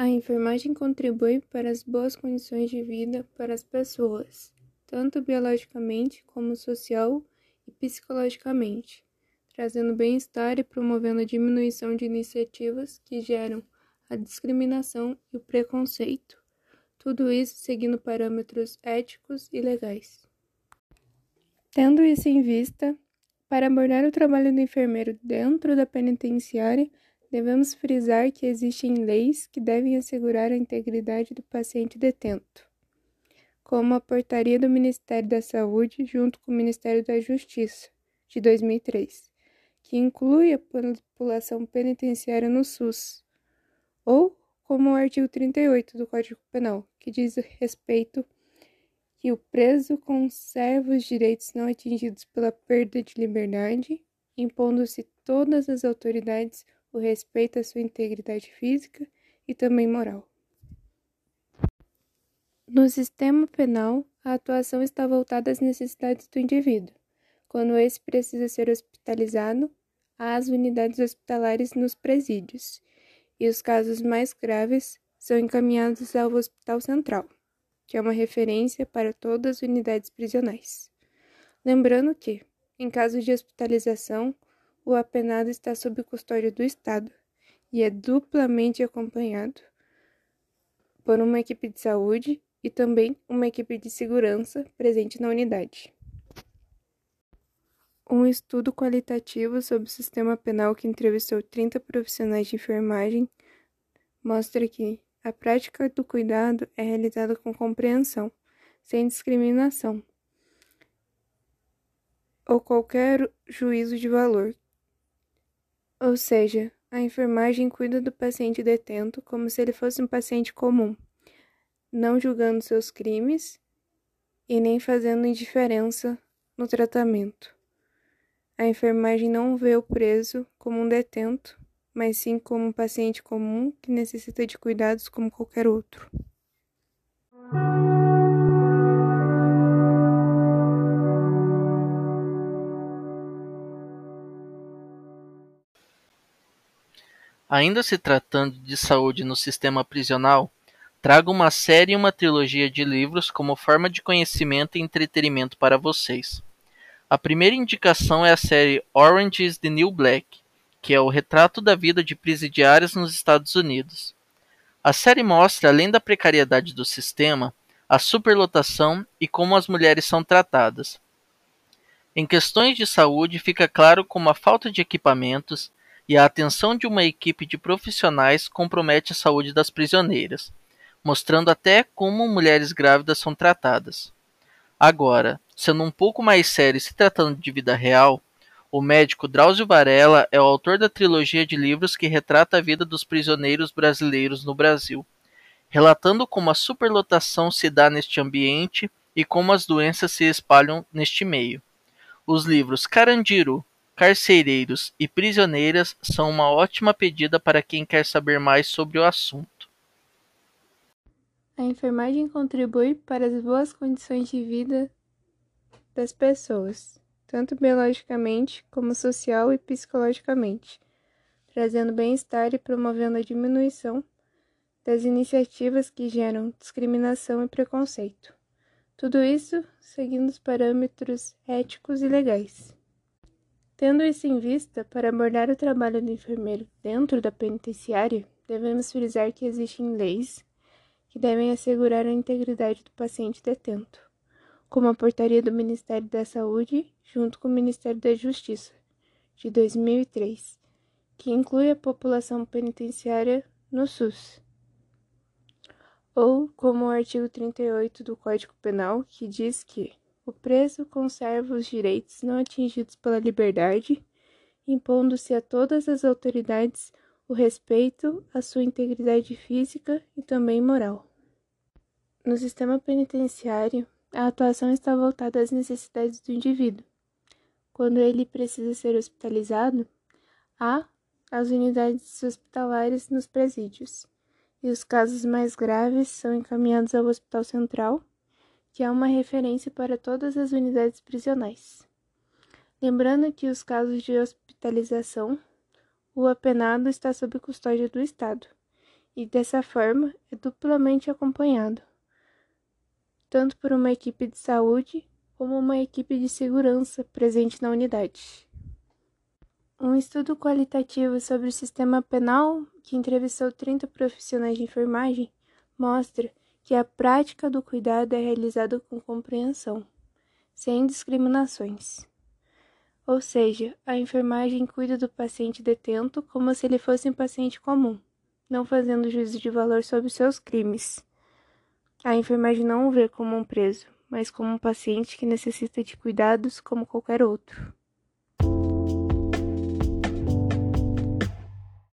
A enfermagem contribui para as boas condições de vida para as pessoas, tanto biologicamente como social e psicologicamente, trazendo bem-estar e promovendo a diminuição de iniciativas que geram a discriminação e o preconceito. Tudo isso seguindo parâmetros éticos e legais. Tendo isso em vista, para abordar o trabalho do enfermeiro dentro da penitenciária, devemos frisar que existem leis que devem assegurar a integridade do paciente detento, como a Portaria do Ministério da Saúde junto com o Ministério da Justiça, de 2003, que inclui a população penitenciária no SUS, ou como o artigo 38 do Código Penal, que diz respeito que o preso conserva os direitos não atingidos pela perda de liberdade, impondo-se todas as autoridades o respeito à sua integridade física e também moral. No sistema penal, a atuação está voltada às necessidades do indivíduo. Quando esse precisa ser hospitalizado, há as unidades hospitalares nos presídios, e os casos mais graves são encaminhados ao Hospital Central, que é uma referência para todas as unidades prisionais. Lembrando que, em caso de hospitalização, o apenado está sob custódia do Estado e é duplamente acompanhado por uma equipe de saúde e também uma equipe de segurança presente na unidade. Um estudo qualitativo sobre o sistema penal que entrevistou 30 profissionais de enfermagem mostra que a prática do cuidado é realizada com compreensão, sem discriminação ou qualquer juízo de valor. Ou seja, a enfermagem cuida do paciente detento como se ele fosse um paciente comum, não julgando seus crimes e nem fazendo indiferença no tratamento. A enfermagem não vê o preso como um detento, mas sim como um paciente comum que necessita de cuidados como qualquer outro. Ainda se tratando de saúde no sistema prisional, trago uma série e uma trilogia de livros como forma de conhecimento e entretenimento para vocês. A primeira indicação é a série Orange is the New Black, que é o retrato da vida de presidiários nos Estados Unidos. A série mostra, além da precariedade do sistema, a superlotação e como as mulheres são tratadas. Em questões de saúde, fica claro como a falta de equipamentos e a atenção de uma equipe de profissionais compromete a saúde das prisioneiras, mostrando até como mulheres grávidas são tratadas. Agora, Sendo um pouco mais sério e se tratando de vida real, o médico Drauzio Varela é o autor da trilogia de livros que retrata a vida dos prisioneiros brasileiros no Brasil, relatando como a superlotação se dá neste ambiente e como as doenças se espalham neste meio. Os livros Carandiru, Carcereiros e Prisioneiras são uma ótima pedida para quem quer saber mais sobre o assunto. A enfermagem contribui para as boas condições de vida das pessoas, tanto biologicamente como social e psicologicamente, trazendo bem-estar e promovendo a diminuição das iniciativas que geram discriminação e preconceito. Tudo isso seguindo os parâmetros éticos e legais. Tendo isso em vista, para abordar o trabalho do enfermeiro dentro da penitenciária, devemos frisar que existem leis que devem assegurar a integridade do paciente detento como a portaria do Ministério da Saúde, junto com o Ministério da Justiça, de 2003, que inclui a população penitenciária no SUS. Ou como o artigo 38 do Código Penal, que diz que o preso conserva os direitos não atingidos pela liberdade, impondo-se a todas as autoridades o respeito à sua integridade física e também moral. No sistema penitenciário, a atuação está voltada às necessidades do indivíduo. Quando ele precisa ser hospitalizado, há as unidades hospitalares nos presídios, e os casos mais graves são encaminhados ao Hospital Central, que é uma referência para todas as unidades prisionais. Lembrando que os casos de hospitalização, o apenado está sob custódia do Estado, e dessa forma é duplamente acompanhado, tanto por uma equipe de saúde como uma equipe de segurança presente na unidade. Um estudo qualitativo sobre o sistema penal, que entrevistou 30 profissionais de enfermagem, mostra que a prática do cuidado é realizada com compreensão, sem discriminações. Ou seja, a enfermagem cuida do paciente detento como se ele fosse um paciente comum, não fazendo juízo de valor sobre seus crimes. A enfermagem não o vê como um preso, mas como um paciente que necessita de cuidados como qualquer outro.